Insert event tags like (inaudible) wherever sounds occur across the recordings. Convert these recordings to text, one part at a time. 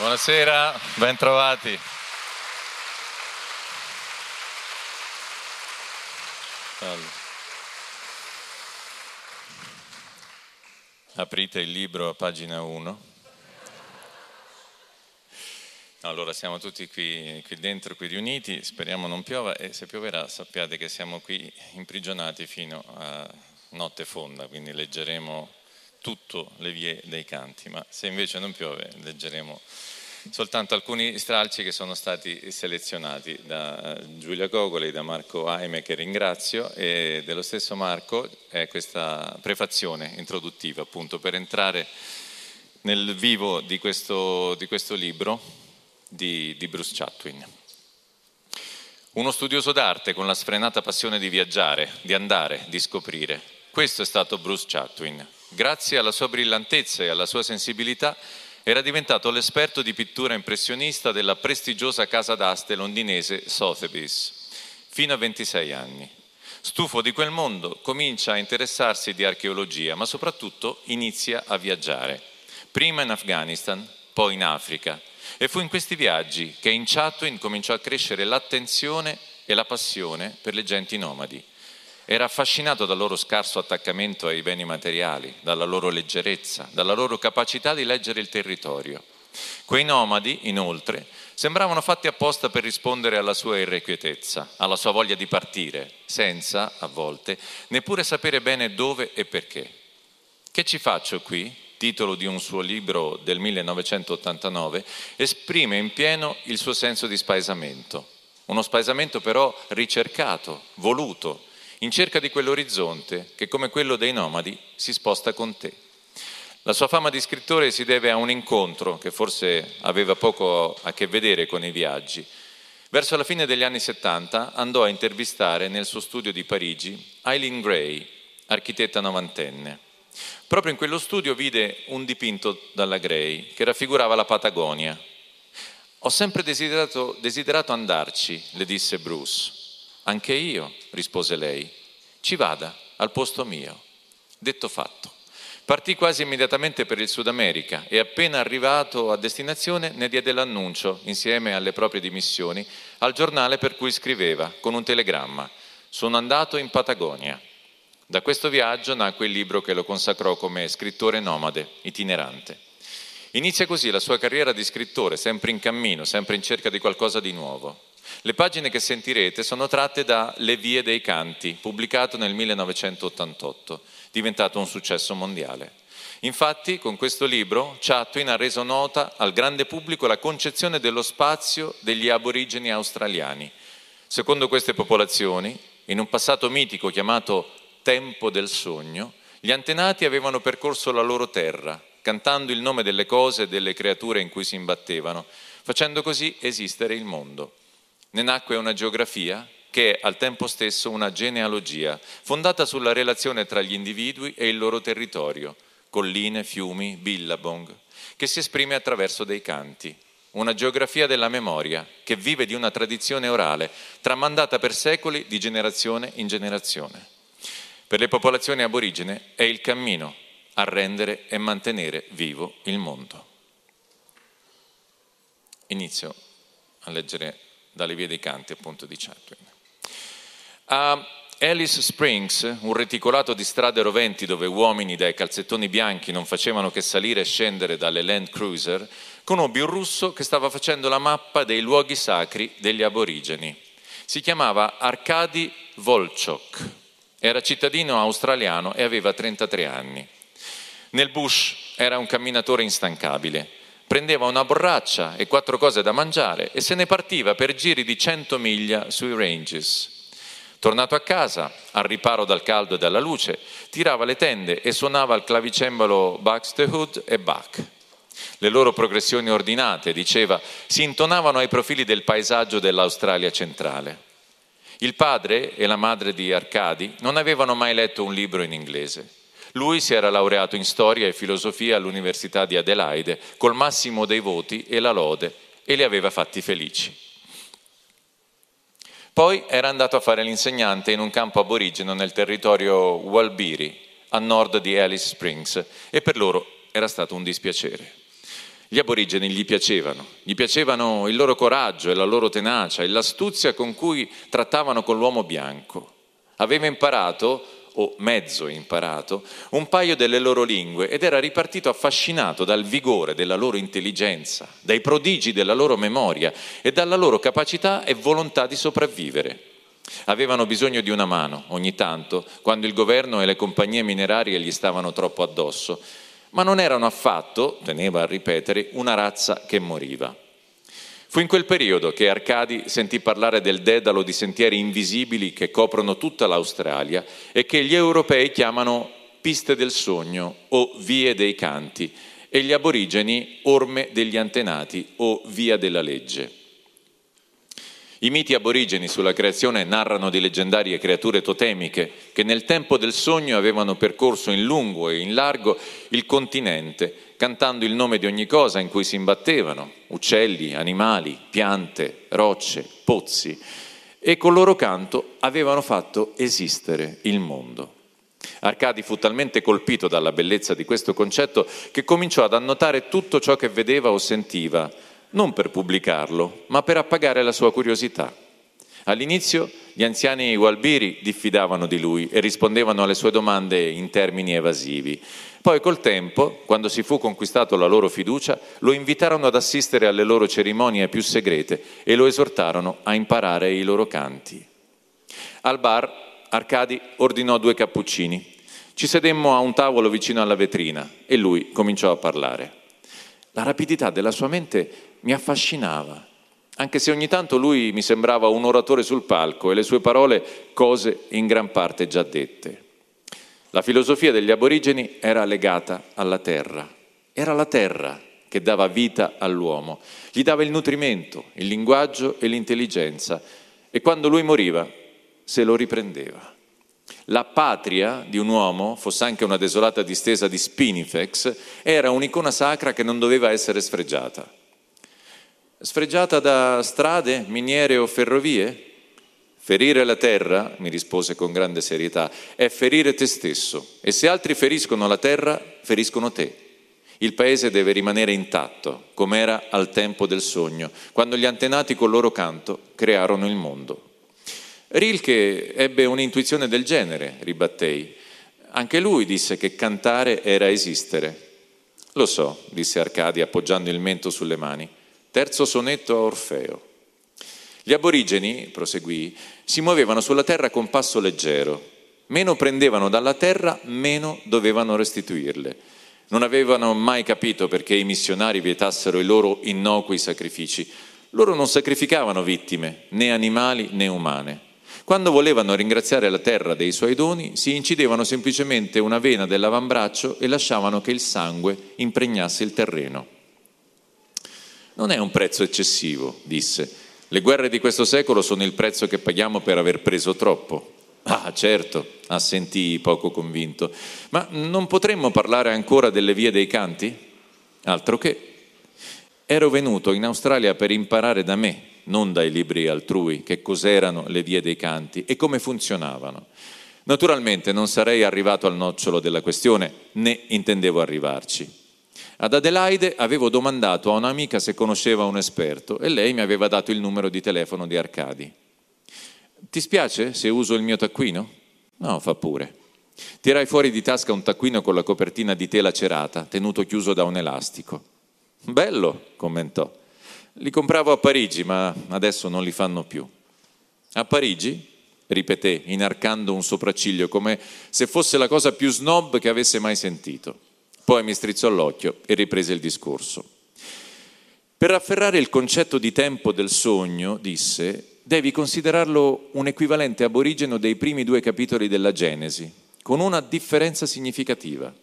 Buonasera, ben trovati. Aprite il libro a pagina 1. Allora siamo tutti qui, qui, dentro, qui riuniti, speriamo non piova e se pioverà sappiate che siamo qui imprigionati fino a notte fonda, quindi leggeremo tutte le vie dei canti, ma se invece non piove leggeremo soltanto alcuni stralci che sono stati selezionati da Giulia Gogoli, da Marco Aime che ringrazio e dello stesso Marco è questa prefazione introduttiva appunto per entrare nel vivo di questo, di questo libro di, di Bruce Chatwin. Uno studioso d'arte con la sfrenata passione di viaggiare, di andare, di scoprire. Questo è stato Bruce Chatwin. Grazie alla sua brillantezza e alla sua sensibilità era diventato l'esperto di pittura impressionista della prestigiosa casa d'aste londinese Sotheby's, fino a 26 anni. Stufo di quel mondo, comincia a interessarsi di archeologia, ma soprattutto inizia a viaggiare. Prima in Afghanistan, poi in Africa. E fu in questi viaggi che in Chatwin cominciò a crescere l'attenzione e la passione per le genti nomadi. Era affascinato dal loro scarso attaccamento ai beni materiali, dalla loro leggerezza, dalla loro capacità di leggere il territorio. Quei nomadi, inoltre, sembravano fatti apposta per rispondere alla sua irrequietezza, alla sua voglia di partire, senza, a volte, neppure sapere bene dove e perché. Che ci faccio qui? titolo di un suo libro del 1989, esprime in pieno il suo senso di spaesamento. Uno spaesamento però ricercato, voluto, in cerca di quell'orizzonte che come quello dei nomadi si sposta con te. La sua fama di scrittore si deve a un incontro che forse aveva poco a che vedere con i viaggi. Verso la fine degli anni 70 andò a intervistare nel suo studio di Parigi Eileen Gray, architetta novantenne. Proprio in quello studio vide un dipinto dalla Gray che raffigurava la Patagonia. Ho sempre desiderato, desiderato andarci, le disse Bruce. Anche io, rispose lei, ci vada al posto mio. Detto fatto. Partì quasi immediatamente per il Sud America e appena arrivato a destinazione ne diede l'annuncio, insieme alle proprie dimissioni, al giornale per cui scriveva, con un telegramma. Sono andato in Patagonia. Da questo viaggio nacque il libro che lo consacrò come scrittore nomade, itinerante. Inizia così la sua carriera di scrittore, sempre in cammino, sempre in cerca di qualcosa di nuovo. Le pagine che sentirete sono tratte da Le vie dei canti, pubblicato nel 1988, diventato un successo mondiale. Infatti, con questo libro, Chatwin ha reso nota al grande pubblico la concezione dello spazio degli aborigeni australiani. Secondo queste popolazioni, in un passato mitico chiamato Tempo del Sogno, gli antenati avevano percorso la loro terra, cantando il nome delle cose e delle creature in cui si imbattevano, facendo così esistere il mondo. Ne nacque una geografia che è al tempo stesso una genealogia, fondata sulla relazione tra gli individui e il loro territorio, colline, fiumi, billabong, che si esprime attraverso dei canti. Una geografia della memoria che vive di una tradizione orale, tramandata per secoli di generazione in generazione. Per le popolazioni aborigene è il cammino a rendere e mantenere vivo il mondo. Inizio a leggere dalle vie dei canti appunto di Chatwin. A Alice Springs, un reticolato di strade roventi dove uomini dai calzettoni bianchi non facevano che salire e scendere dalle Land Cruiser, conobbi un russo che stava facendo la mappa dei luoghi sacri degli aborigeni. Si chiamava Arkady Volchok, era cittadino australiano e aveva 33 anni. Nel bush era un camminatore instancabile prendeva una borraccia e quattro cose da mangiare e se ne partiva per giri di cento miglia sui ranges. Tornato a casa, al riparo dal caldo e dalla luce, tirava le tende e suonava il clavicembalo Buxtehude e Bach. Le loro progressioni ordinate, diceva, si intonavano ai profili del paesaggio dell'Australia centrale. Il padre e la madre di Arcadi non avevano mai letto un libro in inglese. Lui si era laureato in storia e filosofia all'Università di Adelaide col massimo dei voti e la lode e li aveva fatti felici. Poi era andato a fare l'insegnante in un campo aborigeno nel territorio Walbiri, a nord di Alice Springs, e per loro era stato un dispiacere. Gli aborigeni gli piacevano, gli piacevano il loro coraggio e la loro tenacia e l'astuzia con cui trattavano con l'uomo bianco. Aveva imparato, o mezzo imparato, un paio delle loro lingue ed era ripartito affascinato dal vigore della loro intelligenza, dai prodigi della loro memoria e dalla loro capacità e volontà di sopravvivere. Avevano bisogno di una mano ogni tanto, quando il governo e le compagnie minerarie gli stavano troppo addosso ma non erano affatto, teneva a ripetere, una razza che moriva. Fu in quel periodo che Arcadi sentì parlare del dedalo di sentieri invisibili che coprono tutta l'Australia e che gli europei chiamano piste del sogno o vie dei canti e gli aborigeni orme degli antenati o via della legge. I miti aborigeni sulla creazione narrano di leggendarie creature totemiche che nel tempo del sogno avevano percorso in lungo e in largo il continente, cantando il nome di ogni cosa in cui si imbattevano, uccelli, animali, piante, rocce, pozzi, e col loro canto avevano fatto esistere il mondo. Arcadi fu talmente colpito dalla bellezza di questo concetto che cominciò ad annotare tutto ciò che vedeva o sentiva, non per pubblicarlo, ma per appagare la sua curiosità. All'inizio gli anziani Walbiri diffidavano di lui e rispondevano alle sue domande in termini evasivi. Poi col tempo, quando si fu conquistato la loro fiducia, lo invitarono ad assistere alle loro cerimonie più segrete e lo esortarono a imparare i loro canti. Al bar Arcadi ordinò due cappuccini. Ci sedemmo a un tavolo vicino alla vetrina e lui cominciò a parlare. La rapidità della sua mente mi affascinava, anche se ogni tanto lui mi sembrava un oratore sul palco e le sue parole cose in gran parte già dette. La filosofia degli aborigeni era legata alla terra, era la terra che dava vita all'uomo, gli dava il nutrimento, il linguaggio e l'intelligenza e quando lui moriva se lo riprendeva. La patria di un uomo, fosse anche una desolata distesa di Spinifex, era un'icona sacra che non doveva essere sfregiata. Sfregiata da strade, miniere o ferrovie? Ferire la terra, mi rispose con grande serietà, è ferire te stesso e se altri feriscono la terra, feriscono te. Il paese deve rimanere intatto, come era al tempo del sogno, quando gli antenati col loro canto crearono il mondo. Rilke ebbe un'intuizione del genere, ribattei. Anche lui disse che cantare era esistere. Lo so, disse Arcadi appoggiando il mento sulle mani. Terzo sonetto a Orfeo. Gli aborigeni, proseguì, si muovevano sulla terra con passo leggero. Meno prendevano dalla terra, meno dovevano restituirle. Non avevano mai capito perché i missionari vietassero i loro innocui sacrifici. Loro non sacrificavano vittime, né animali né umane. Quando volevano ringraziare la terra dei suoi doni, si incidevano semplicemente una vena dell'avambraccio e lasciavano che il sangue impregnasse il terreno. Non è un prezzo eccessivo, disse. Le guerre di questo secolo sono il prezzo che paghiamo per aver preso troppo. Ah, certo, assentii poco convinto. Ma non potremmo parlare ancora delle vie dei canti? Altro che. Ero venuto in Australia per imparare da me, non dai libri altrui, che cos'erano le vie dei canti e come funzionavano. Naturalmente non sarei arrivato al nocciolo della questione, né intendevo arrivarci. Ad Adelaide avevo domandato a un'amica se conosceva un esperto e lei mi aveva dato il numero di telefono di Arcadi. Ti spiace se uso il mio taccuino? No, fa pure. Tirai fuori di tasca un taccuino con la copertina di tela cerata, tenuto chiuso da un elastico. Bello, commentò. Li compravo a Parigi, ma adesso non li fanno più. A Parigi? ripeté, inarcando un sopracciglio, come se fosse la cosa più snob che avesse mai sentito. Poi mi strizzò l'occhio e riprese il discorso. Per afferrare il concetto di tempo del sogno, disse, devi considerarlo un equivalente aborigeno dei primi due capitoli della Genesi, con una differenza significativa.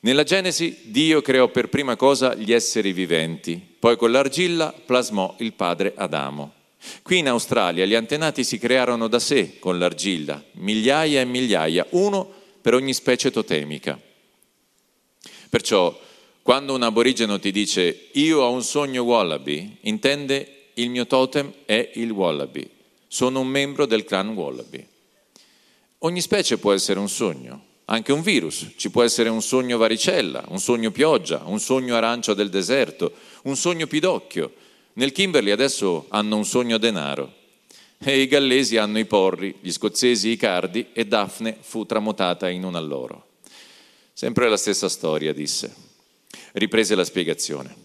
Nella Genesi Dio creò per prima cosa gli esseri viventi, poi con l'argilla plasmò il padre Adamo. Qui in Australia gli antenati si crearono da sé con l'argilla, migliaia e migliaia, uno per ogni specie totemica. Perciò quando un aborigeno ti dice io ho un sogno wallaby, intende il mio totem è il wallaby, sono un membro del clan wallaby. Ogni specie può essere un sogno, anche un virus, ci può essere un sogno varicella, un sogno pioggia, un sogno arancio del deserto, un sogno pidocchio. Nel Kimberley adesso hanno un sogno denaro e i gallesi hanno i porri, gli scozzesi i cardi e Daphne fu tramutata in una loro. Sempre la stessa storia, disse. Riprese la spiegazione.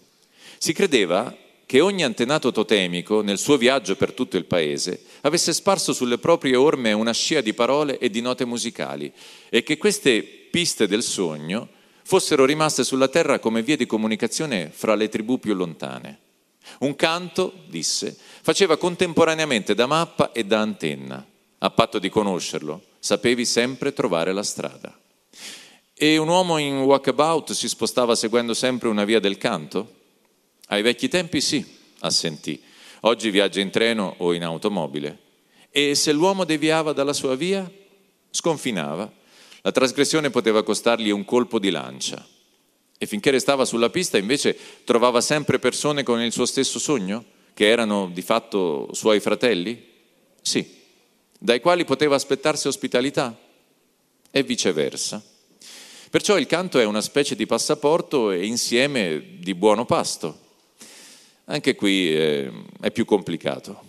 Si credeva che ogni antenato totemico, nel suo viaggio per tutto il paese, avesse sparso sulle proprie orme una scia di parole e di note musicali e che queste piste del sogno fossero rimaste sulla terra come vie di comunicazione fra le tribù più lontane. Un canto, disse, faceva contemporaneamente da mappa e da antenna. A patto di conoscerlo, sapevi sempre trovare la strada. E un uomo in walkabout si spostava seguendo sempre una via del canto? Ai vecchi tempi sì, assentì. Oggi viaggia in treno o in automobile. E se l'uomo deviava dalla sua via, sconfinava. La trasgressione poteva costargli un colpo di lancia. E finché restava sulla pista, invece, trovava sempre persone con il suo stesso sogno, che erano di fatto suoi fratelli? Sì. Dai quali poteva aspettarsi ospitalità? E viceversa. Perciò il canto è una specie di passaporto e insieme di buono pasto. Anche qui eh, è più complicato.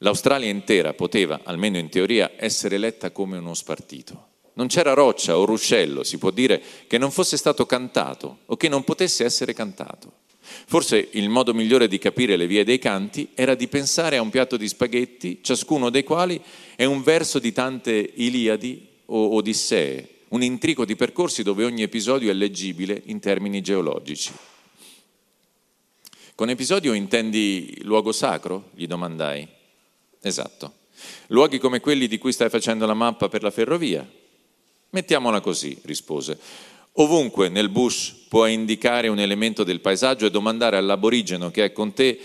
L'Australia intera poteva, almeno in teoria, essere letta come uno spartito. Non c'era roccia o ruscello, si può dire, che non fosse stato cantato o che non potesse essere cantato. Forse il modo migliore di capire le vie dei canti era di pensare a un piatto di spaghetti, ciascuno dei quali è un verso di tante Iliadi o Odissee, un intrico di percorsi dove ogni episodio è leggibile in termini geologici. Con episodio intendi luogo sacro? gli domandai. Esatto. Luoghi come quelli di cui stai facendo la mappa per la ferrovia? Mettiamola così, rispose. Ovunque nel bush puoi indicare un elemento del paesaggio e domandare all'aborigeno che è con te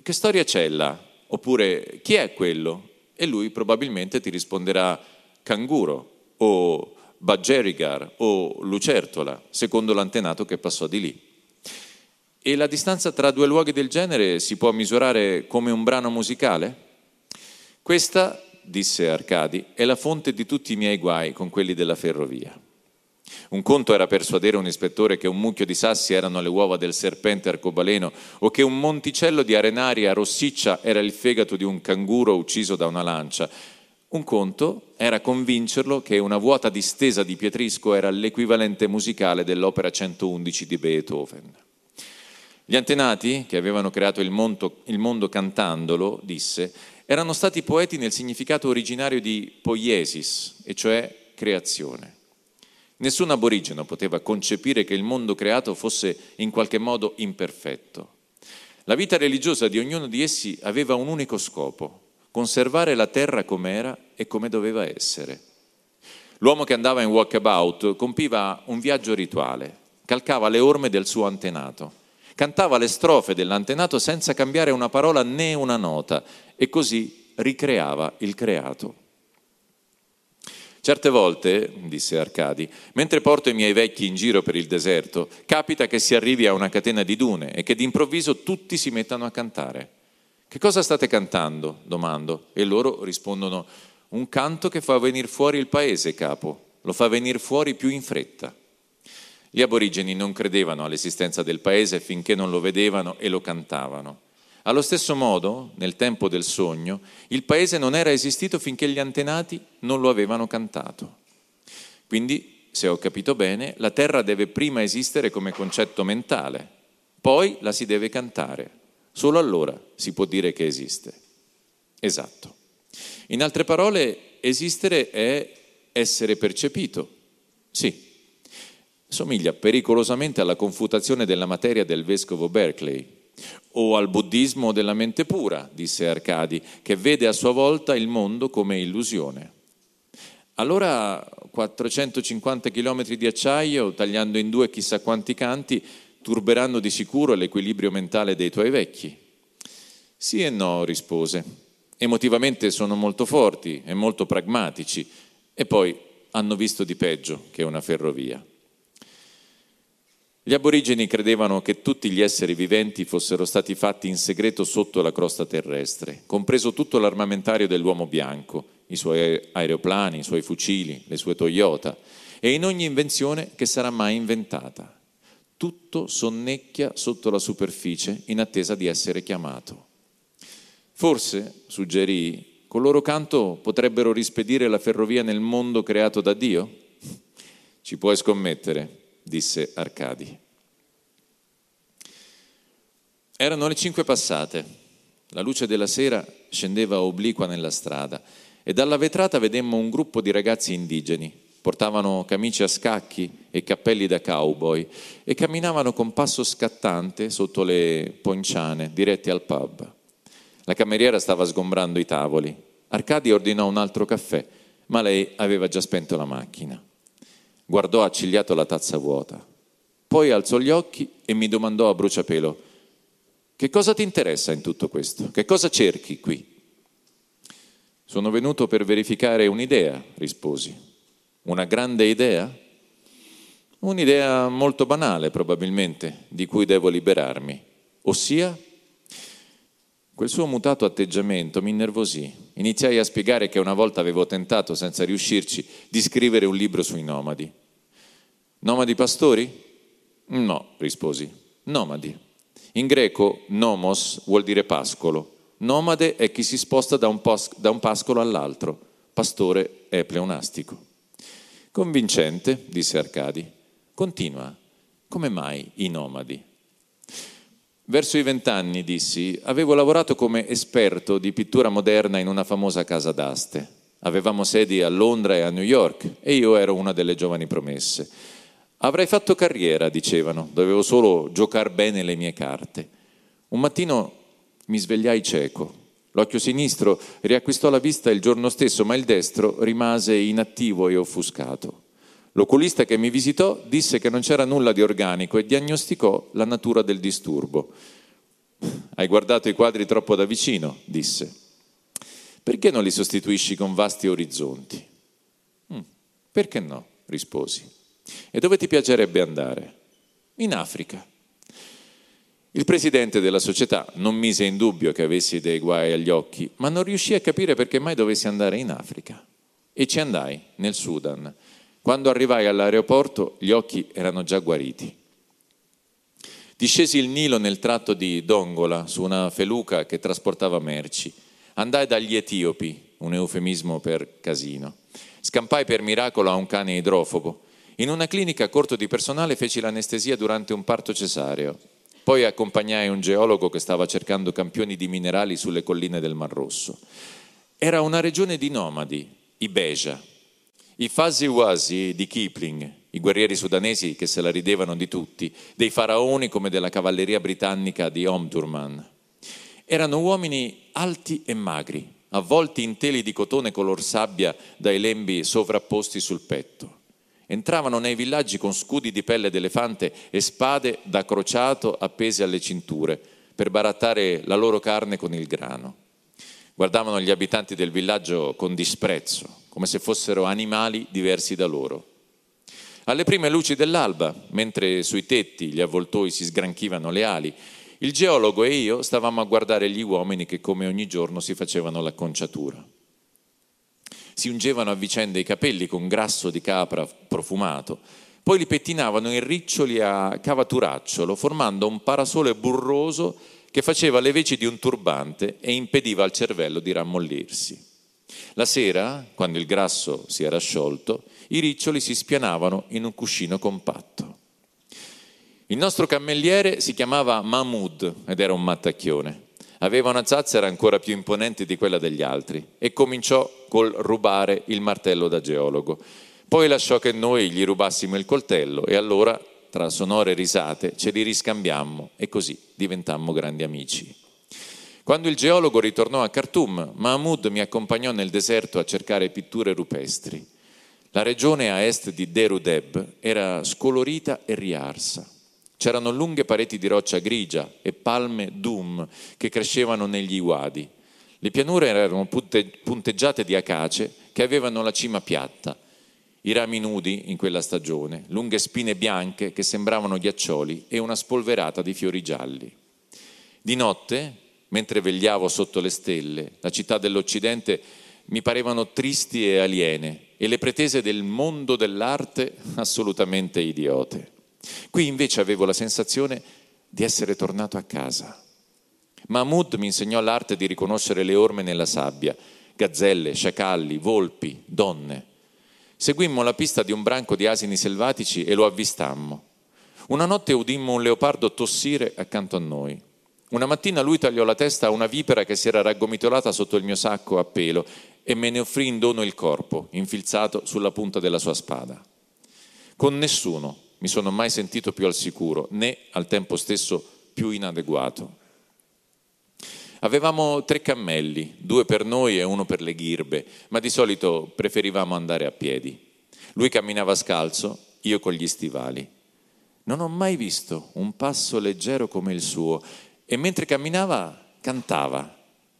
che storia c'è là? Oppure chi è quello? E lui probabilmente ti risponderà canguro o Badgerigar o lucertola, secondo l'antenato che passò di lì. E la distanza tra due luoghi del genere si può misurare come un brano musicale? Questa, disse Arcadi, è la fonte di tutti i miei guai con quelli della ferrovia. Un conto era persuadere un ispettore che un mucchio di sassi erano le uova del serpente arcobaleno o che un monticello di arenaria rossiccia era il fegato di un canguro ucciso da una lancia. Un conto era convincerlo che una vuota distesa di Pietrisco era l'equivalente musicale dell'opera 111 di Beethoven. Gli antenati, che avevano creato il mondo, il mondo cantandolo, disse, erano stati poeti nel significato originario di poiesis, e cioè creazione. Nessun aborigeno poteva concepire che il mondo creato fosse in qualche modo imperfetto. La vita religiosa di ognuno di essi aveva un unico scopo, conservare la terra com'era e come doveva essere. L'uomo che andava in walkabout compiva un viaggio rituale, calcava le orme del suo antenato cantava le strofe dell'antenato senza cambiare una parola né una nota e così ricreava il creato. Certe volte, disse Arcadi, mentre porto i miei vecchi in giro per il deserto, capita che si arrivi a una catena di dune e che d'improvviso tutti si mettano a cantare. Che cosa state cantando? domando e loro rispondono un canto che fa venire fuori il paese, capo, lo fa venire fuori più in fretta. Gli aborigeni non credevano all'esistenza del paese finché non lo vedevano e lo cantavano. Allo stesso modo, nel tempo del sogno, il paese non era esistito finché gli antenati non lo avevano cantato. Quindi, se ho capito bene, la terra deve prima esistere come concetto mentale, poi la si deve cantare. Solo allora si può dire che esiste. Esatto. In altre parole, esistere è essere percepito. Sì, somiglia pericolosamente alla confutazione della materia del vescovo Berkeley o al buddismo della mente pura, disse Arcadi, che vede a sua volta il mondo come illusione. Allora 450 km di acciaio, tagliando in due chissà quanti canti, turberanno di sicuro l'equilibrio mentale dei tuoi vecchi. Sì e no, rispose. Emotivamente sono molto forti e molto pragmatici e poi hanno visto di peggio che una ferrovia. Gli aborigeni credevano che tutti gli esseri viventi fossero stati fatti in segreto sotto la crosta terrestre, compreso tutto l'armamentario dell'uomo bianco, i suoi aeroplani, i suoi fucili, le sue Toyota e in ogni invenzione che sarà mai inventata. Tutto sonnecchia sotto la superficie in attesa di essere chiamato. Forse, suggerì, col loro canto potrebbero rispedire la ferrovia nel mondo creato da Dio? Ci puoi scommettere, disse Arcadi. Erano le cinque passate, la luce della sera scendeva obliqua nella strada e dalla vetrata vedemmo un gruppo di ragazzi indigeni portavano camicie a scacchi e cappelli da cowboy e camminavano con passo scattante sotto le ponciane diretti al pub. La cameriera stava sgombrando i tavoli. Arcadi ordinò un altro caffè, ma lei aveva già spento la macchina. Guardò accigliato la tazza vuota. Poi alzò gli occhi e mi domandò a bruciapelo: Che cosa ti interessa in tutto questo? Che cosa cerchi qui? Sono venuto per verificare un'idea, risposi. Una grande idea? Un'idea molto banale probabilmente, di cui devo liberarmi, ossia quel suo mutato atteggiamento mi innervosì. Iniziai a spiegare che una volta avevo tentato, senza riuscirci, di scrivere un libro sui nomadi. Nomadi pastori? No, risposi. Nomadi. In greco nomos vuol dire pascolo. Nomade è chi si sposta da un, pos- da un pascolo all'altro. Pastore è pleonastico. Convincente, disse Arcadi. Continua. Come mai i nomadi? Verso i vent'anni, dissi, avevo lavorato come esperto di pittura moderna in una famosa casa d'aste. Avevamo sedi a Londra e a New York e io ero una delle giovani promesse. Avrei fatto carriera, dicevano, dovevo solo giocare bene le mie carte. Un mattino mi svegliai cieco, L'occhio sinistro riacquistò la vista il giorno stesso, ma il destro rimase inattivo e offuscato. L'oculista che mi visitò disse che non c'era nulla di organico e diagnosticò la natura del disturbo. Hai guardato i quadri troppo da vicino, disse. Perché non li sostituisci con vasti orizzonti? Mm, perché no? risposi. E dove ti piacerebbe andare? In Africa. Il presidente della società non mise in dubbio che avessi dei guai agli occhi, ma non riuscì a capire perché mai dovessi andare in Africa. E ci andai, nel Sudan. Quando arrivai all'aeroporto gli occhi erano già guariti. Discesi il Nilo nel tratto di Dongola su una feluca che trasportava merci. Andai dagli etiopi, un eufemismo per casino. Scampai per miracolo a un cane idrofobo. In una clinica corto di personale feci l'anestesia durante un parto cesareo. Poi accompagnai un geologo che stava cercando campioni di minerali sulle colline del Mar Rosso. Era una regione di nomadi, i Beja. I Fuzzy Wuzzy di Kipling, i guerrieri sudanesi che se la ridevano di tutti, dei faraoni come della cavalleria britannica di Omdurman. Erano uomini alti e magri, avvolti in teli di cotone color sabbia dai lembi sovrapposti sul petto. Entravano nei villaggi con scudi di pelle d'elefante e spade da crociato appese alle cinture per barattare la loro carne con il grano. Guardavano gli abitanti del villaggio con disprezzo, come se fossero animali diversi da loro. Alle prime luci dell'alba, mentre sui tetti gli avvoltoi si sgranchivano le ali, il geologo e io stavamo a guardare gli uomini che come ogni giorno si facevano l'acconciatura si ungevano a vicenda i capelli con grasso di capra profumato, poi li pettinavano in riccioli a cavaturacciolo, formando un parasole burroso che faceva le veci di un turbante e impediva al cervello di rammollirsi. La sera, quando il grasso si era sciolto, i riccioli si spianavano in un cuscino compatto. Il nostro cammelliere si chiamava Mahmoud ed era un mattacchione. Aveva una zazzera ancora più imponente di quella degli altri e cominciò col rubare il martello da geologo. Poi lasciò che noi gli rubassimo il coltello e allora, tra sonore risate, ce li riscambiammo e così diventammo grandi amici. Quando il geologo ritornò a Khartoum, Mahmoud mi accompagnò nel deserto a cercare pitture rupestri. La regione a est di Derudeb era scolorita e riarsa. C'erano lunghe pareti di roccia grigia e palme dum che crescevano negli uadi. Le pianure erano punteggiate di acace che avevano la cima piatta, i rami nudi in quella stagione, lunghe spine bianche che sembravano ghiaccioli e una spolverata di fiori gialli. Di notte, mentre vegliavo sotto le stelle, la città dell'Occidente mi parevano tristi e aliene e le pretese del mondo dell'arte assolutamente idiote. Qui invece avevo la sensazione di essere tornato a casa. Mahmoud mi insegnò l'arte di riconoscere le orme nella sabbia, gazzelle, sciacalli, volpi, donne. Seguimmo la pista di un branco di asini selvatici e lo avvistammo. Una notte udimmo un leopardo tossire accanto a noi. Una mattina lui tagliò la testa a una vipera che si era raggomitolata sotto il mio sacco a pelo e me ne offrì in dono il corpo, infilzato sulla punta della sua spada. Con nessuno mi sono mai sentito più al sicuro, né al tempo stesso più inadeguato. Avevamo tre cammelli, due per noi e uno per le ghirbe, ma di solito preferivamo andare a piedi. Lui camminava scalzo, io con gli stivali. Non ho mai visto un passo leggero come il suo e mentre camminava cantava.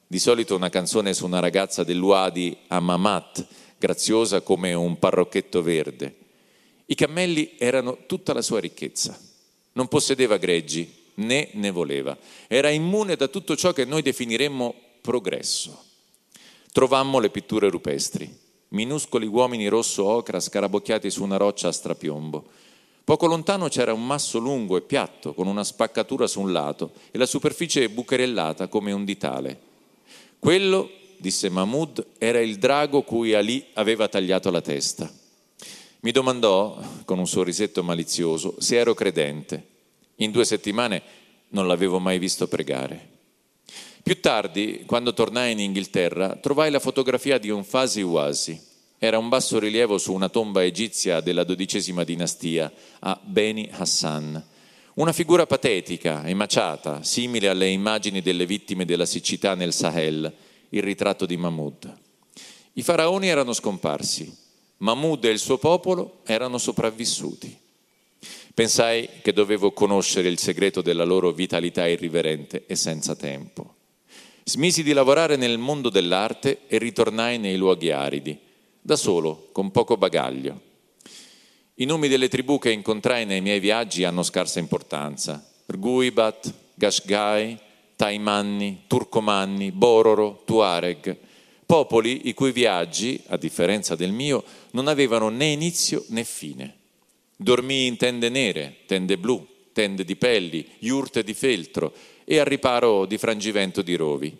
Di solito una canzone su una ragazza dell'Uadi a Mamat, graziosa come un parrocchetto verde. I cammelli erano tutta la sua ricchezza. Non possedeva greggi, né ne voleva. Era immune da tutto ciò che noi definiremmo progresso. Trovammo le pitture rupestri, minuscoli uomini rosso ocra scarabocchiati su una roccia a strapiombo. Poco lontano c'era un masso lungo e piatto, con una spaccatura su un lato e la superficie bucherellata come un ditale. Quello, disse Mahmoud, era il drago cui Ali aveva tagliato la testa. Mi domandò, con un sorrisetto malizioso, se ero credente. In due settimane non l'avevo mai visto pregare. Più tardi, quando tornai in Inghilterra, trovai la fotografia di un Fasi Wasi. Era un basso rilievo su una tomba egizia della dodicesima dinastia, a Beni Hassan. Una figura patetica, emaciata, simile alle immagini delle vittime della siccità nel Sahel, il ritratto di Mahmud. I faraoni erano scomparsi, Mahmud e il suo popolo erano sopravvissuti. Pensai che dovevo conoscere il segreto della loro vitalità irriverente e senza tempo. Smisi di lavorare nel mondo dell'arte e ritornai nei luoghi aridi, da solo, con poco bagaglio. I nomi delle tribù che incontrai nei miei viaggi hanno scarsa importanza. Rguibat, Gashgai, Taimanni, Turcomanni, Bororo, Tuareg, popoli i cui viaggi, a differenza del mio, non avevano né inizio né fine. Dormii in tende nere, tende blu, tende di pelli, iurte di feltro e al riparo di frangivento di rovi.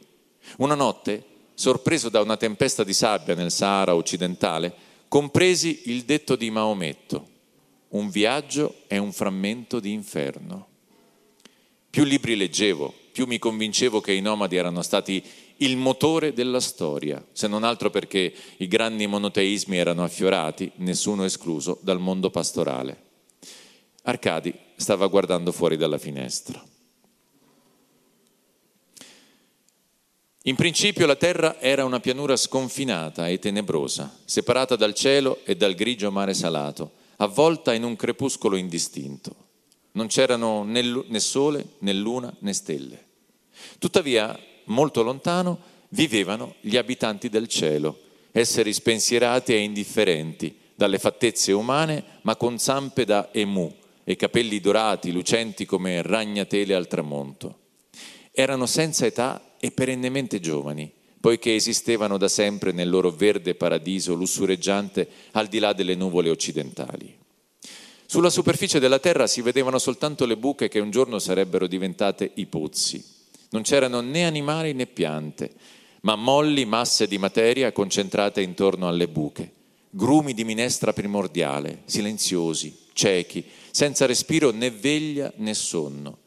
Una notte, sorpreso da una tempesta di sabbia nel Sahara occidentale, compresi il detto di Maometto, un viaggio è un frammento di inferno. Più libri leggevo, più mi convincevo che i nomadi erano stati il motore della storia, se non altro perché i grandi monoteismi erano affiorati, nessuno escluso, dal mondo pastorale. Arcadi stava guardando fuori dalla finestra. In principio la terra era una pianura sconfinata e tenebrosa, separata dal cielo e dal grigio mare salato, avvolta in un crepuscolo indistinto. Non c'erano né, sole, né luna, né stelle. Tuttavia molto lontano, vivevano gli abitanti del cielo, esseri spensierati e indifferenti dalle fattezze umane, ma con zampe da emu e capelli dorati, lucenti come ragnatele al tramonto. Erano senza età e perennemente giovani, poiché esistevano da sempre nel loro verde paradiso lussureggiante al di là delle nuvole occidentali. Sulla superficie della terra si vedevano soltanto le buche che un giorno sarebbero diventate i pozzi non c'erano né animali né piante, ma molli masse di materia concentrate intorno alle buche, grumi di minestra primordiale, silenziosi, ciechi, senza respiro né veglia né sonno.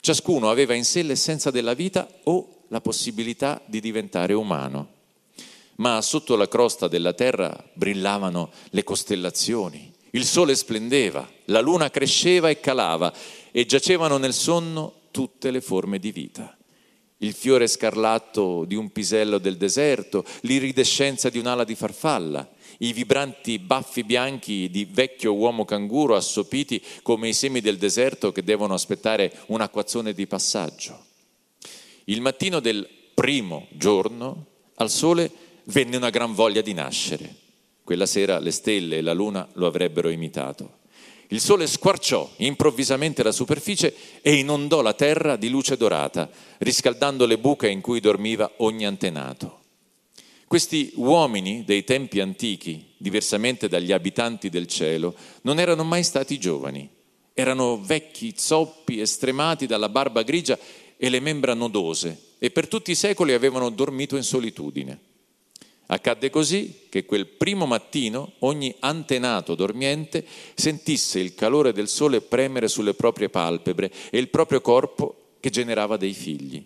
Ciascuno aveva in sé l'essenza della vita o la possibilità di diventare umano. Ma sotto la crosta della terra brillavano le costellazioni, il sole splendeva, la luna cresceva e calava e giacevano nel sonno tutte le forme di vita il fiore scarlatto di un pisello del deserto, l'iridescenza di un'ala di farfalla, i vibranti baffi bianchi di vecchio uomo canguro assopiti come i semi del deserto che devono aspettare un acquazzone di passaggio. Il mattino del primo giorno al sole venne una gran voglia di nascere. Quella sera le stelle e la luna lo avrebbero imitato. Il sole squarciò improvvisamente la superficie e inondò la terra di luce dorata, riscaldando le buche in cui dormiva ogni antenato. Questi uomini dei tempi antichi, diversamente dagli abitanti del cielo, non erano mai stati giovani, erano vecchi, zoppi, estremati dalla barba grigia e le membra nodose e per tutti i secoli avevano dormito in solitudine. Accadde così che quel primo mattino ogni antenato dormiente sentisse il calore del sole premere sulle proprie palpebre e il proprio corpo che generava dei figli.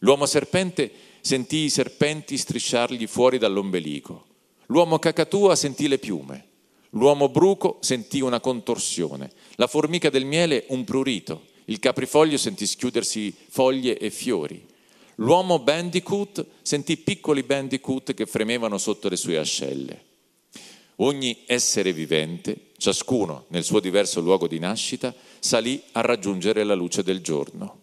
L'uomo serpente sentì i serpenti strisciargli fuori dall'ombelico. L'uomo cacatua sentì le piume. L'uomo bruco sentì una contorsione. La formica del miele un prurito. Il caprifoglio sentì schiudersi foglie e fiori. L'uomo bandicoot sentì piccoli bandicoot che fremevano sotto le sue ascelle. Ogni essere vivente, ciascuno nel suo diverso luogo di nascita, salì a raggiungere la luce del giorno.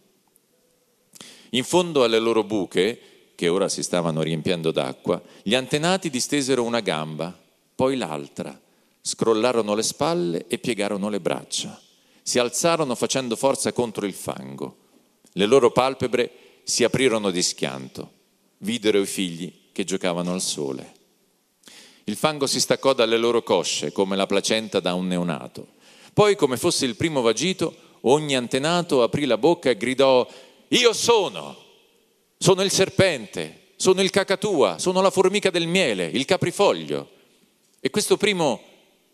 In fondo alle loro buche, che ora si stavano riempiendo d'acqua, gli antenati distesero una gamba, poi l'altra, scrollarono le spalle e piegarono le braccia. Si alzarono facendo forza contro il fango. Le loro palpebre si aprirono di schianto. Videro i figli che giocavano al sole. Il fango si staccò dalle loro cosce come la placenta da un neonato. Poi, come fosse il primo vagito, ogni antenato aprì la bocca e gridò io sono, sono il serpente, sono il cacatua, sono la formica del miele, il caprifoglio. E questo primo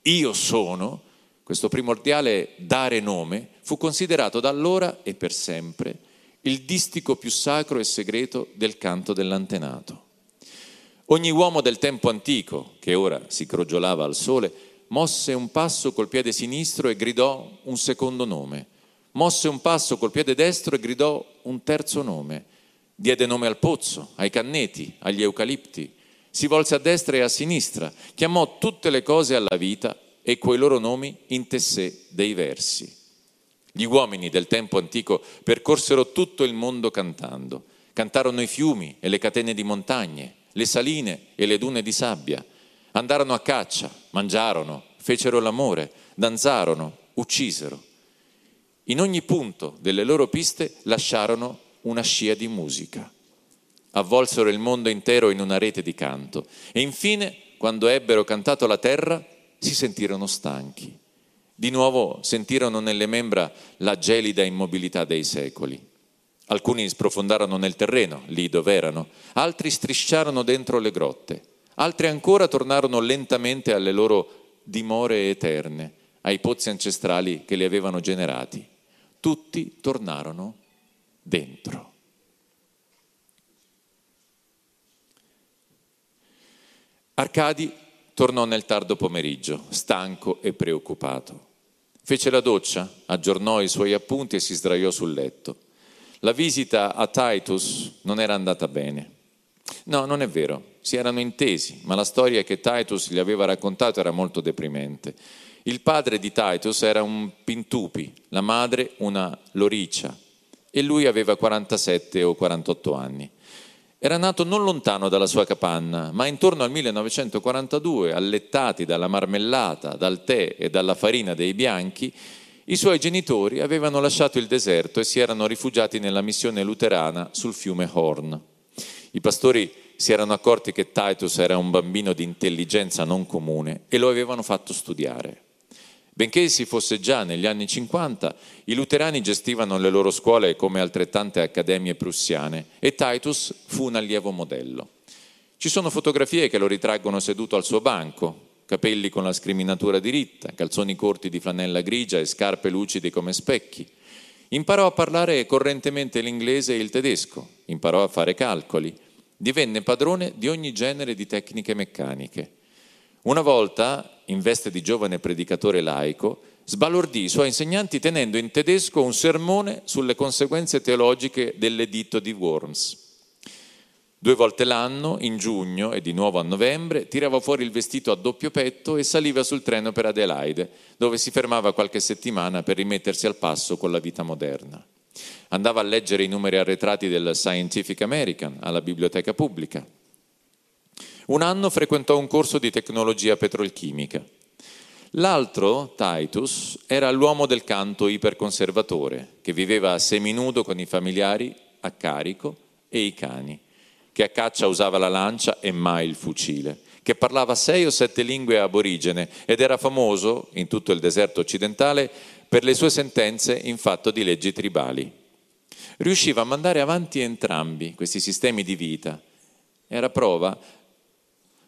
io sono, questo primordiale dare nome, fu considerato da allora e per sempre il distico più sacro e segreto del canto dell'antenato. Ogni uomo del tempo antico, che ora si crogiolava al sole, mosse un passo col piede sinistro e gridò un secondo nome mosse un passo col piede destro e gridò un terzo nome. Diede nome al pozzo, ai canneti, agli eucalipti. Si volse a destra e a sinistra, chiamò tutte le cose alla vita e coi loro nomi intessé dei versi. Gli uomini del tempo antico percorsero tutto il mondo cantando. Cantarono i fiumi e le catene di montagne, le saline e le dune di sabbia. Andarono a caccia, mangiarono, fecero l'amore, danzarono, uccisero in ogni punto delle loro piste lasciarono una scia di musica. Avvolsero il mondo intero in una rete di canto e infine, quando ebbero cantato la terra, si sentirono stanchi. Di nuovo sentirono nelle membra la gelida immobilità dei secoli. Alcuni sprofondarono nel terreno, lì dove erano, altri strisciarono dentro le grotte, altri ancora tornarono lentamente alle loro dimore eterne, ai pozzi ancestrali che li avevano generati tutti tornarono dentro. Arcadi tornò nel tardo pomeriggio, stanco e preoccupato. Fece la doccia, aggiornò i suoi appunti e si sdraiò sul letto. La visita a Titus non era andata bene. No, non è vero, si erano intesi, ma la storia che Titus gli aveva raccontato era molto deprimente. Il padre di Titus era un Pintupi, la madre una Loricia e lui aveva 47 o 48 anni. Era nato non lontano dalla sua capanna, ma intorno al 1942, allettati dalla marmellata, dal tè e dalla farina dei bianchi, i suoi genitori avevano lasciato il deserto e si erano rifugiati nella missione luterana sul fiume Horn. I pastori si erano accorti che Titus era un bambino di intelligenza non comune e lo avevano fatto studiare. Benché si fosse già negli anni 50, i luterani gestivano le loro scuole come altrettante accademie prussiane e Titus fu un allievo modello. Ci sono fotografie che lo ritraggono seduto al suo banco, capelli con la scriminatura diritta, calzoni corti di flanella grigia e scarpe lucide come specchi. Imparò a parlare correntemente l'inglese e il tedesco, imparò a fare calcoli, divenne padrone di ogni genere di tecniche meccaniche. Una volta, in veste di giovane predicatore laico, sbalordì i suoi insegnanti tenendo in tedesco un sermone sulle conseguenze teologiche dell'editto di Worms. Due volte l'anno, in giugno e di nuovo a novembre, tirava fuori il vestito a doppio petto e saliva sul treno per Adelaide, dove si fermava qualche settimana per rimettersi al passo con la vita moderna. Andava a leggere i numeri arretrati del Scientific American alla biblioteca pubblica un anno frequentò un corso di tecnologia petrolchimica. L'altro, Titus, era l'uomo del canto iperconservatore, che viveva seminudo con i familiari a carico e i cani. che a caccia usava la lancia e mai il fucile, che parlava sei o sette lingue aborigene ed era famoso in tutto il deserto occidentale per le sue sentenze in fatto di leggi tribali. Riusciva a mandare avanti entrambi questi sistemi di vita. Era prova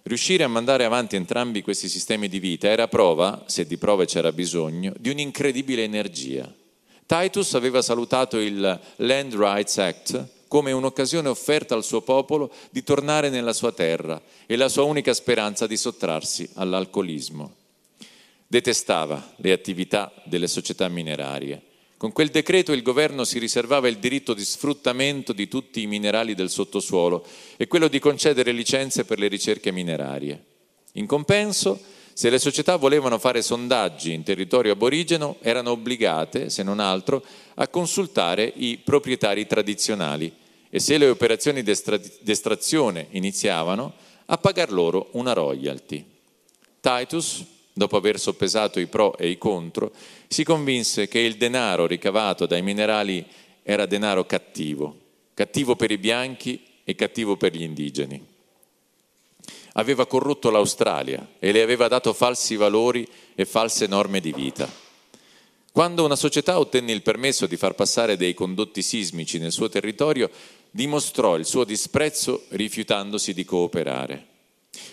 Riuscire a mandare avanti entrambi questi sistemi di vita era prova, se di prove c'era bisogno, di un'incredibile energia. Titus aveva salutato il Land Rights Act come un'occasione offerta al suo popolo di tornare nella sua terra e la sua unica speranza di sottrarsi all'alcolismo. Detestava le attività delle società minerarie con quel decreto il governo si riservava il diritto di sfruttamento di tutti i minerali del sottosuolo e quello di concedere licenze per le ricerche minerarie. In compenso, se le società volevano fare sondaggi in territorio aborigeno, erano obbligate, se non altro, a consultare i proprietari tradizionali e se le operazioni d'estrazione iniziavano, a pagar loro una royalty. Titus, dopo aver soppesato i pro e i contro, si convinse che il denaro ricavato dai minerali era denaro cattivo, cattivo per i bianchi e cattivo per gli indigeni. Aveva corrotto l'Australia e le aveva dato falsi valori e false norme di vita. Quando una società ottenne il permesso di far passare dei condotti sismici nel suo territorio, dimostrò il suo disprezzo rifiutandosi di cooperare.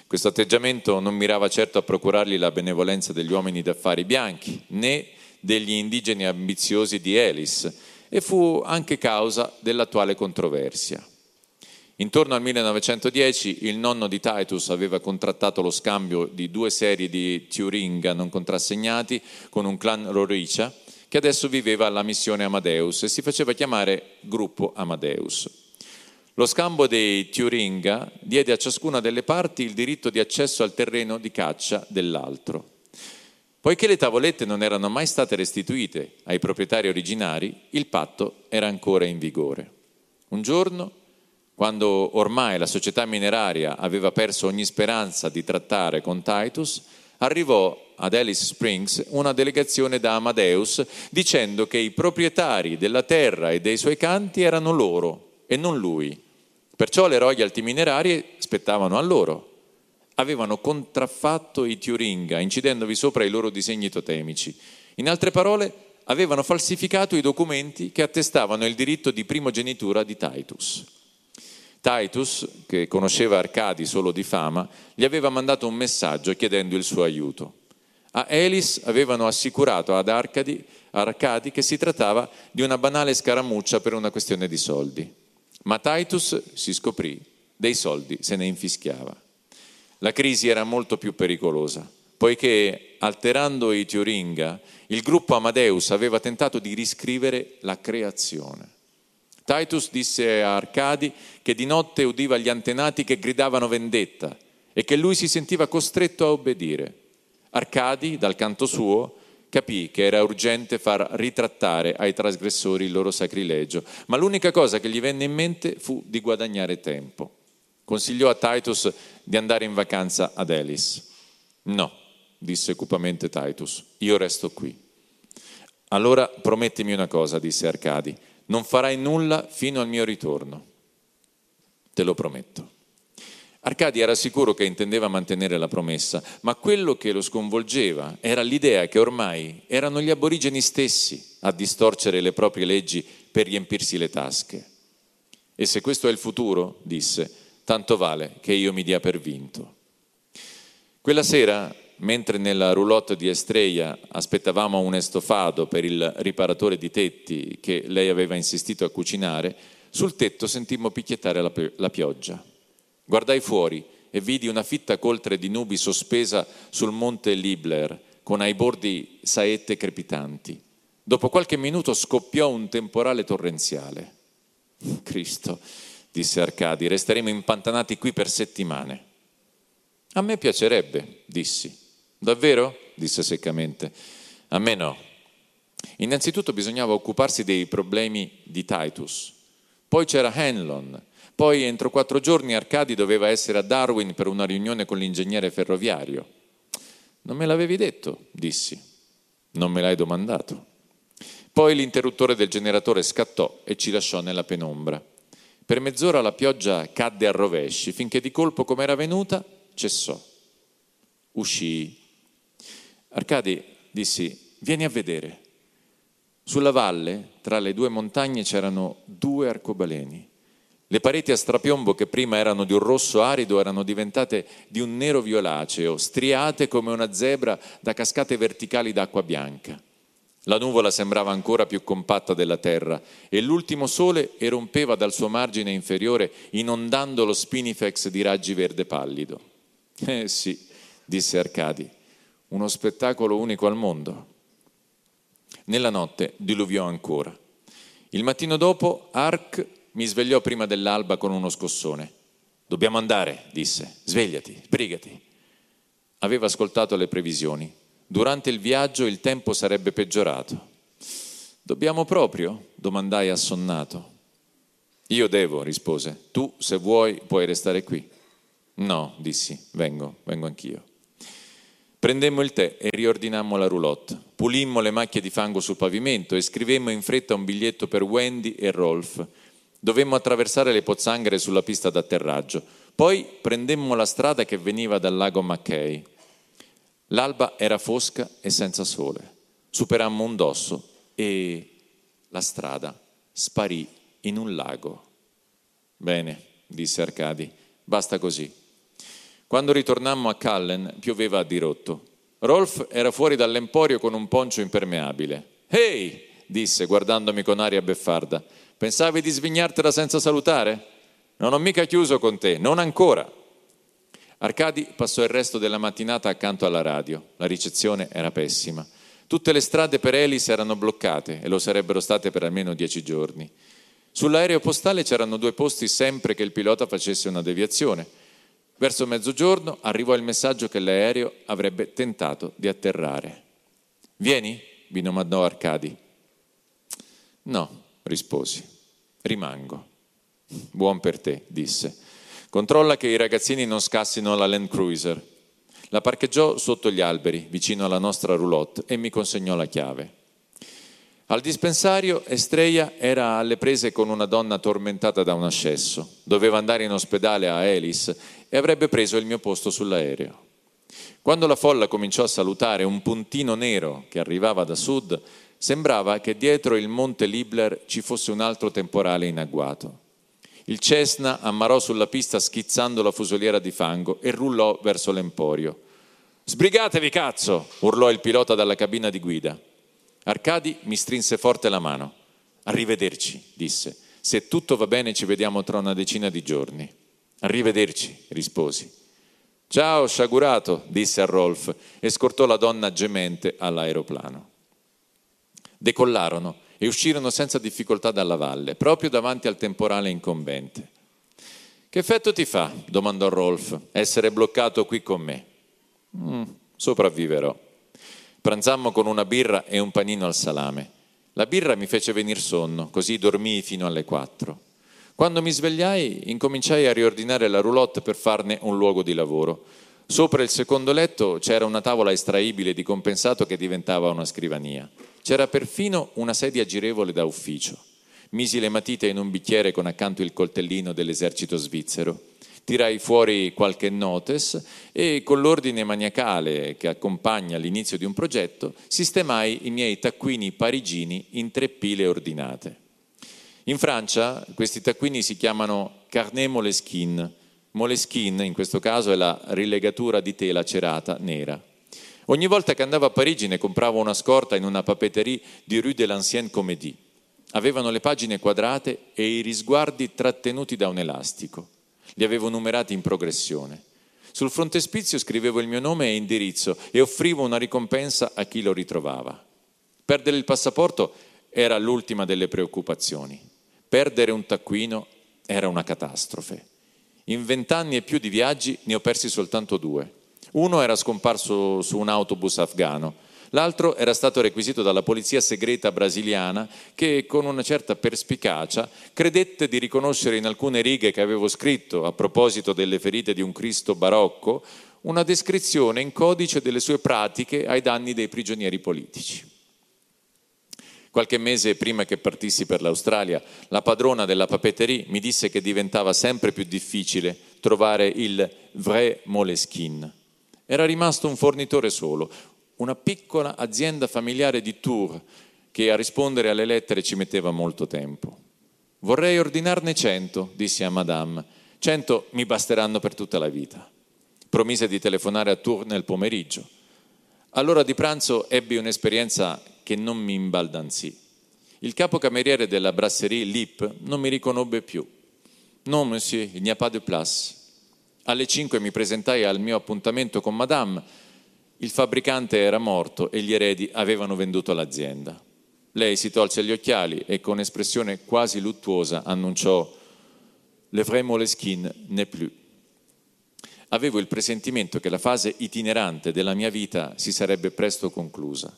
Questo atteggiamento non mirava certo a procurargli la benevolenza degli uomini d'affari bianchi, né degli indigeni ambiziosi di Elis, e fu anche causa dell'attuale controversia. Intorno al 1910 il nonno di Titus aveva contrattato lo scambio di due serie di Turinga non contrassegnati con un clan Roricia che adesso viveva alla missione Amadeus e si faceva chiamare Gruppo Amadeus. Lo scambio dei Turinga diede a ciascuna delle parti il diritto di accesso al terreno di caccia dell'altro. Poiché le tavolette non erano mai state restituite ai proprietari originari, il patto era ancora in vigore. Un giorno, quando ormai la società mineraria aveva perso ogni speranza di trattare con Titus, arrivò ad Alice Springs una delegazione da Amadeus dicendo che i proprietari della terra e dei suoi canti erano loro e non lui. Perciò le royalty minerarie spettavano a loro. Avevano contraffatto i Turinga, incidendovi sopra i loro disegni totemici. In altre parole, avevano falsificato i documenti che attestavano il diritto di primogenitura di Titus. Titus, che conosceva Arcadi solo di fama, gli aveva mandato un messaggio chiedendo il suo aiuto. A Elis avevano assicurato ad Arcadi, Arcadi che si trattava di una banale scaramuccia per una questione di soldi. Ma Titus si scoprì, dei soldi se ne infischiava. La crisi era molto più pericolosa, poiché alterando i Turinga, il gruppo Amadeus aveva tentato di riscrivere la creazione. Titus disse a Arcadi che di notte udiva gli antenati che gridavano vendetta e che lui si sentiva costretto a obbedire. Arcadi, dal canto suo, capì che era urgente far ritrattare ai trasgressori il loro sacrilegio, ma l'unica cosa che gli venne in mente fu di guadagnare tempo. Consigliò a Titus di andare in vacanza ad Elis. No, disse cupamente Titus, io resto qui. Allora promettimi una cosa, disse Arcadi, non farai nulla fino al mio ritorno. Te lo prometto. Arcadi era sicuro che intendeva mantenere la promessa, ma quello che lo sconvolgeva era l'idea che ormai erano gli aborigeni stessi a distorcere le proprie leggi per riempirsi le tasche. E se questo è il futuro, disse, tanto vale che io mi dia per vinto. Quella sera, mentre nella roulotte di Estreia aspettavamo un estofado per il riparatore di tetti che lei aveva insistito a cucinare, sul tetto sentimmo picchiettare la, pioggia. Guardai fuori e vidi una fitta coltre di nubi sospesa sul monte Libler, con ai bordi saette crepitanti. Dopo qualche minuto scoppiò un temporale torrenziale. Cristo, disse Arcadi, resteremo impantanati qui per settimane. A me piacerebbe, dissi. Davvero? disse seccamente. A me no. Innanzitutto bisognava occuparsi dei problemi di Titus. Poi c'era Hanlon, poi entro quattro giorni Arcadi doveva essere a Darwin per una riunione con l'ingegnere ferroviario. Non me l'avevi detto, dissi. Non me l'hai domandato. Poi l'interruttore del generatore scattò e ci lasciò nella penombra. Per mezz'ora la pioggia cadde a rovesci, finché di colpo, come era venuta, cessò. Uscii. Arcadi dissi, vieni a vedere. Sulla valle, tra le due montagne, c'erano due arcobaleni. Le pareti a strapiombo che prima erano di un rosso arido erano diventate di un nero violaceo, striate come una zebra da cascate verticali d'acqua bianca. La nuvola sembrava ancora più compatta della terra e l'ultimo sole erompeva dal suo margine inferiore inondando lo spinifex di raggi verde pallido. Eh sì, disse Arcadi, uno spettacolo unico al mondo. Nella notte diluviò ancora. Il mattino dopo Arc mi svegliò prima dell'alba con uno scossone. Dobbiamo andare, disse. Svegliati, sbrigati. Aveva ascoltato le previsioni. Durante il viaggio il tempo sarebbe peggiorato. Dobbiamo proprio? domandai assonnato. Io devo, rispose. Tu, se vuoi, puoi restare qui. No, dissi, vengo, vengo anch'io. Prendemmo il tè e riordinammo la roulotte. Pulimmo le macchie di fango sul pavimento e scrivemmo in fretta un biglietto per Wendy e Rolf Dovemmo attraversare le pozzanghere sulla pista d'atterraggio. Poi prendemmo la strada che veniva dal lago Mackay. L'alba era fosca e senza sole. Superammo un dosso e la strada sparì in un lago. Bene, disse Arcadi, basta così. Quando ritornammo a Callen pioveva a dirotto. Rolf era fuori dall'emporio con un poncio impermeabile. Ehi, disse guardandomi con aria beffarda, Pensavi di svignartela senza salutare? Non ho mica chiuso con te, non ancora. Arcadi passò il resto della mattinata accanto alla radio. La ricezione era pessima. Tutte le strade per Elis erano bloccate e lo sarebbero state per almeno dieci giorni. Sull'aereo postale c'erano due posti sempre che il pilota facesse una deviazione. Verso mezzogiorno arrivò il messaggio che l'aereo avrebbe tentato di atterrare. Vieni? vi domandò Arcadi. No, risposi. Rimango. Buon per te, disse. Controlla che i ragazzini non scassino la Land Cruiser. La parcheggiò sotto gli alberi, vicino alla nostra roulotte, e mi consegnò la chiave. Al dispensario Estreia era alle prese con una donna tormentata da un ascesso. Doveva andare in ospedale a Elis e avrebbe preso il mio posto sull'aereo. Quando la folla cominciò a salutare un puntino nero che arrivava da sud, Sembrava che dietro il monte Libler ci fosse un altro temporale in agguato. Il Cessna ammarò sulla pista schizzando la fusoliera di fango e rullò verso l'emporio. Sbrigatevi, cazzo! urlò il pilota dalla cabina di guida. Arcadi mi strinse forte la mano. Arrivederci, disse. Se tutto va bene ci vediamo tra una decina di giorni. Arrivederci, risposi. Ciao, sciagurato, disse a Rolf e scortò la donna gemente all'aeroplano. Decollarono e uscirono senza difficoltà dalla valle, proprio davanti al temporale incombente. Che effetto ti fa? domandò Rolf, essere bloccato qui con me. Mm, sopravviverò. Pranzammo con una birra e un panino al salame. La birra mi fece venire sonno, così dormii fino alle quattro. Quando mi svegliai, incominciai a riordinare la roulotte per farne un luogo di lavoro. Sopra il secondo letto c'era una tavola estraibile di compensato che diventava una scrivania. C'era perfino una sedia girevole da ufficio. Misi le matite in un bicchiere con accanto il coltellino dell'esercito svizzero. Tirai fuori qualche notes e con l'ordine maniacale che accompagna l'inizio di un progetto sistemai i miei taccuini parigini in tre pile ordinate. In Francia questi taccuini si chiamano carnet moleskin. Moleskin in questo caso è la rilegatura di tela cerata nera. Ogni volta che andavo a Parigi ne compravo una scorta in una papeterie di Rue de l'Ancienne Comédie. Avevano le pagine quadrate e i risguardi trattenuti da un elastico. Li avevo numerati in progressione. Sul frontespizio scrivevo il mio nome e indirizzo e offrivo una ricompensa a chi lo ritrovava. Perdere il passaporto era l'ultima delle preoccupazioni. Perdere un taccuino era una catastrofe. In vent'anni e più di viaggi ne ho persi soltanto due. Uno era scomparso su un autobus afgano, l'altro era stato requisito dalla polizia segreta brasiliana che con una certa perspicacia credette di riconoscere in alcune righe che avevo scritto a proposito delle ferite di un Cristo barocco una descrizione in codice delle sue pratiche ai danni dei prigionieri politici. Qualche mese prima che partissi per l'Australia, la padrona della papeterie mi disse che diventava sempre più difficile trovare il vrai Moleskine. Era rimasto un fornitore solo, una piccola azienda familiare di Tours che a rispondere alle lettere ci metteva molto tempo. Vorrei ordinarne cento, dissi a Madame. Cento mi basteranno per tutta la vita. Promise di telefonare a Tours nel pomeriggio. All'ora di pranzo ebbi un'esperienza che non mi imbaldanzì. Il capocameriere della brasserie Lip non mi riconobbe più. Non, monsieur, il n'y a pas de place. Alle 5 mi presentai al mio appuntamento con Madame. Il fabbricante era morto e gli eredi avevano venduto l'azienda. Lei si tolse gli occhiali e con espressione quasi luttuosa annunciò Le vrai Moleskine n'est plus. Avevo il presentimento che la fase itinerante della mia vita si sarebbe presto conclusa.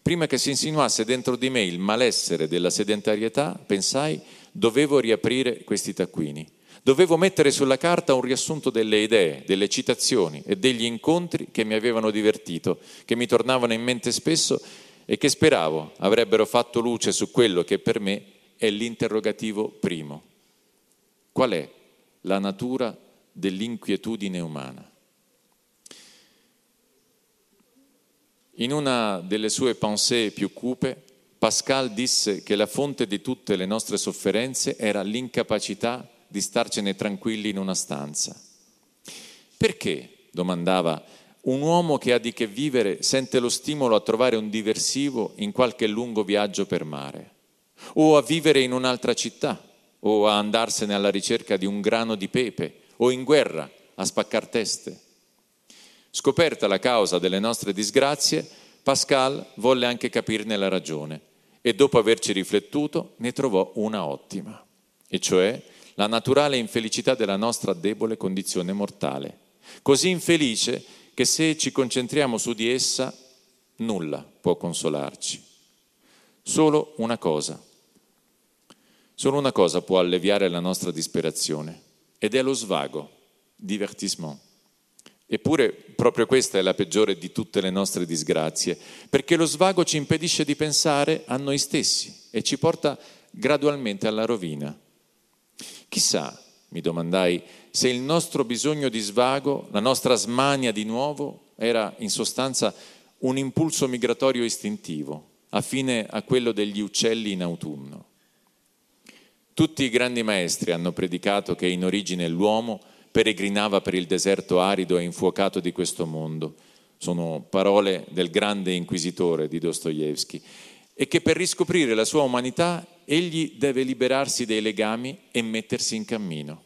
Prima che si insinuasse dentro di me il malessere della sedentarietà, pensai, dovevo riaprire questi taccuini. Dovevo mettere sulla carta un riassunto delle idee, delle citazioni e degli incontri che mi avevano divertito, che mi tornavano in mente spesso e che speravo avrebbero fatto luce su quello che per me è l'interrogativo primo. Qual è la natura dell'inquietudine umana? In una delle sue pensée più cupe, Pascal disse che la fonte di tutte le nostre sofferenze era l'incapacità di starcene tranquilli in una stanza. Perché, domandava, un uomo che ha di che vivere sente lo stimolo a trovare un diversivo in qualche lungo viaggio per mare, o a vivere in un'altra città, o a andarsene alla ricerca di un grano di pepe, o in guerra a spaccar teste? Scoperta la causa delle nostre disgrazie, Pascal volle anche capirne la ragione e dopo averci riflettuto ne trovò una ottima, e cioè la naturale infelicità della nostra debole condizione mortale, così infelice che se ci concentriamo su di essa nulla può consolarci. Solo una cosa, solo una cosa può alleviare la nostra disperazione ed è lo svago, divertissement. Eppure proprio questa è la peggiore di tutte le nostre disgrazie, perché lo svago ci impedisce di pensare a noi stessi e ci porta gradualmente alla rovina. Chissà, mi domandai, se il nostro bisogno di svago, la nostra smania di nuovo, era in sostanza un impulso migratorio istintivo, affine a quello degli uccelli in autunno. Tutti i grandi maestri hanno predicato che in origine l'uomo peregrinava per il deserto arido e infuocato di questo mondo. Sono parole del grande inquisitore di Dostoevsky. E che per riscoprire la sua umanità egli deve liberarsi dei legami e mettersi in cammino.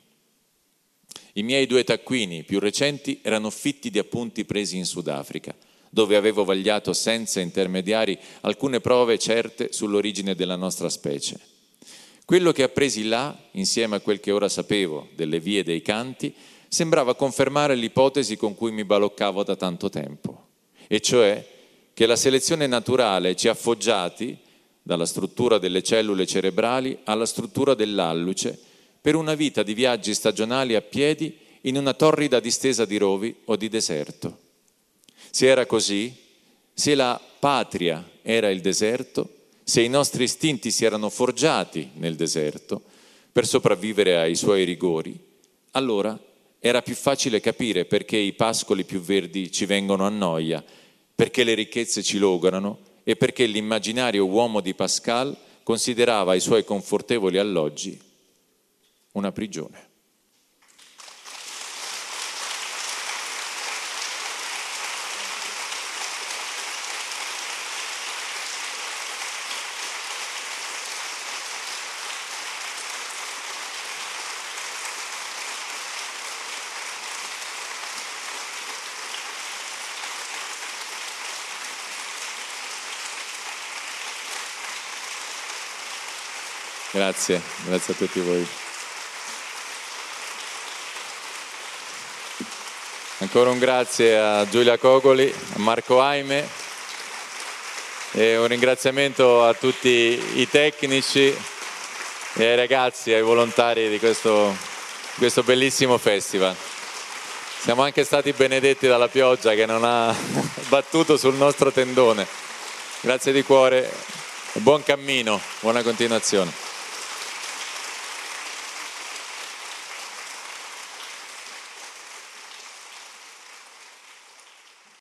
I miei due taccuini più recenti erano fitti di appunti presi in Sudafrica, dove avevo vagliato senza intermediari alcune prove certe sull'origine della nostra specie. Quello che appresi là, insieme a quel che ora sapevo delle vie dei canti, sembrava confermare l'ipotesi con cui mi baloccavo da tanto tempo, e cioè che la selezione naturale ci ha foggiati, dalla struttura delle cellule cerebrali alla struttura dell'alluce, per una vita di viaggi stagionali a piedi in una torrida distesa di rovi o di deserto. Se era così, se la patria era il deserto, se i nostri istinti si erano forgiati nel deserto per sopravvivere ai suoi rigori, allora era più facile capire perché i pascoli più verdi ci vengono a noia, perché le ricchezze ci logorano e perché l'immaginario uomo di Pascal considerava i suoi confortevoli alloggi una prigione. Grazie, grazie a tutti voi. Ancora un grazie a Giulia Cogoli, a Marco Aime e un ringraziamento a tutti i tecnici e ai ragazzi, ai volontari di questo, questo bellissimo festival. Siamo anche stati benedetti dalla pioggia che non ha (laughs) battuto sul nostro tendone. Grazie di cuore Buon cammino, buona continuazione.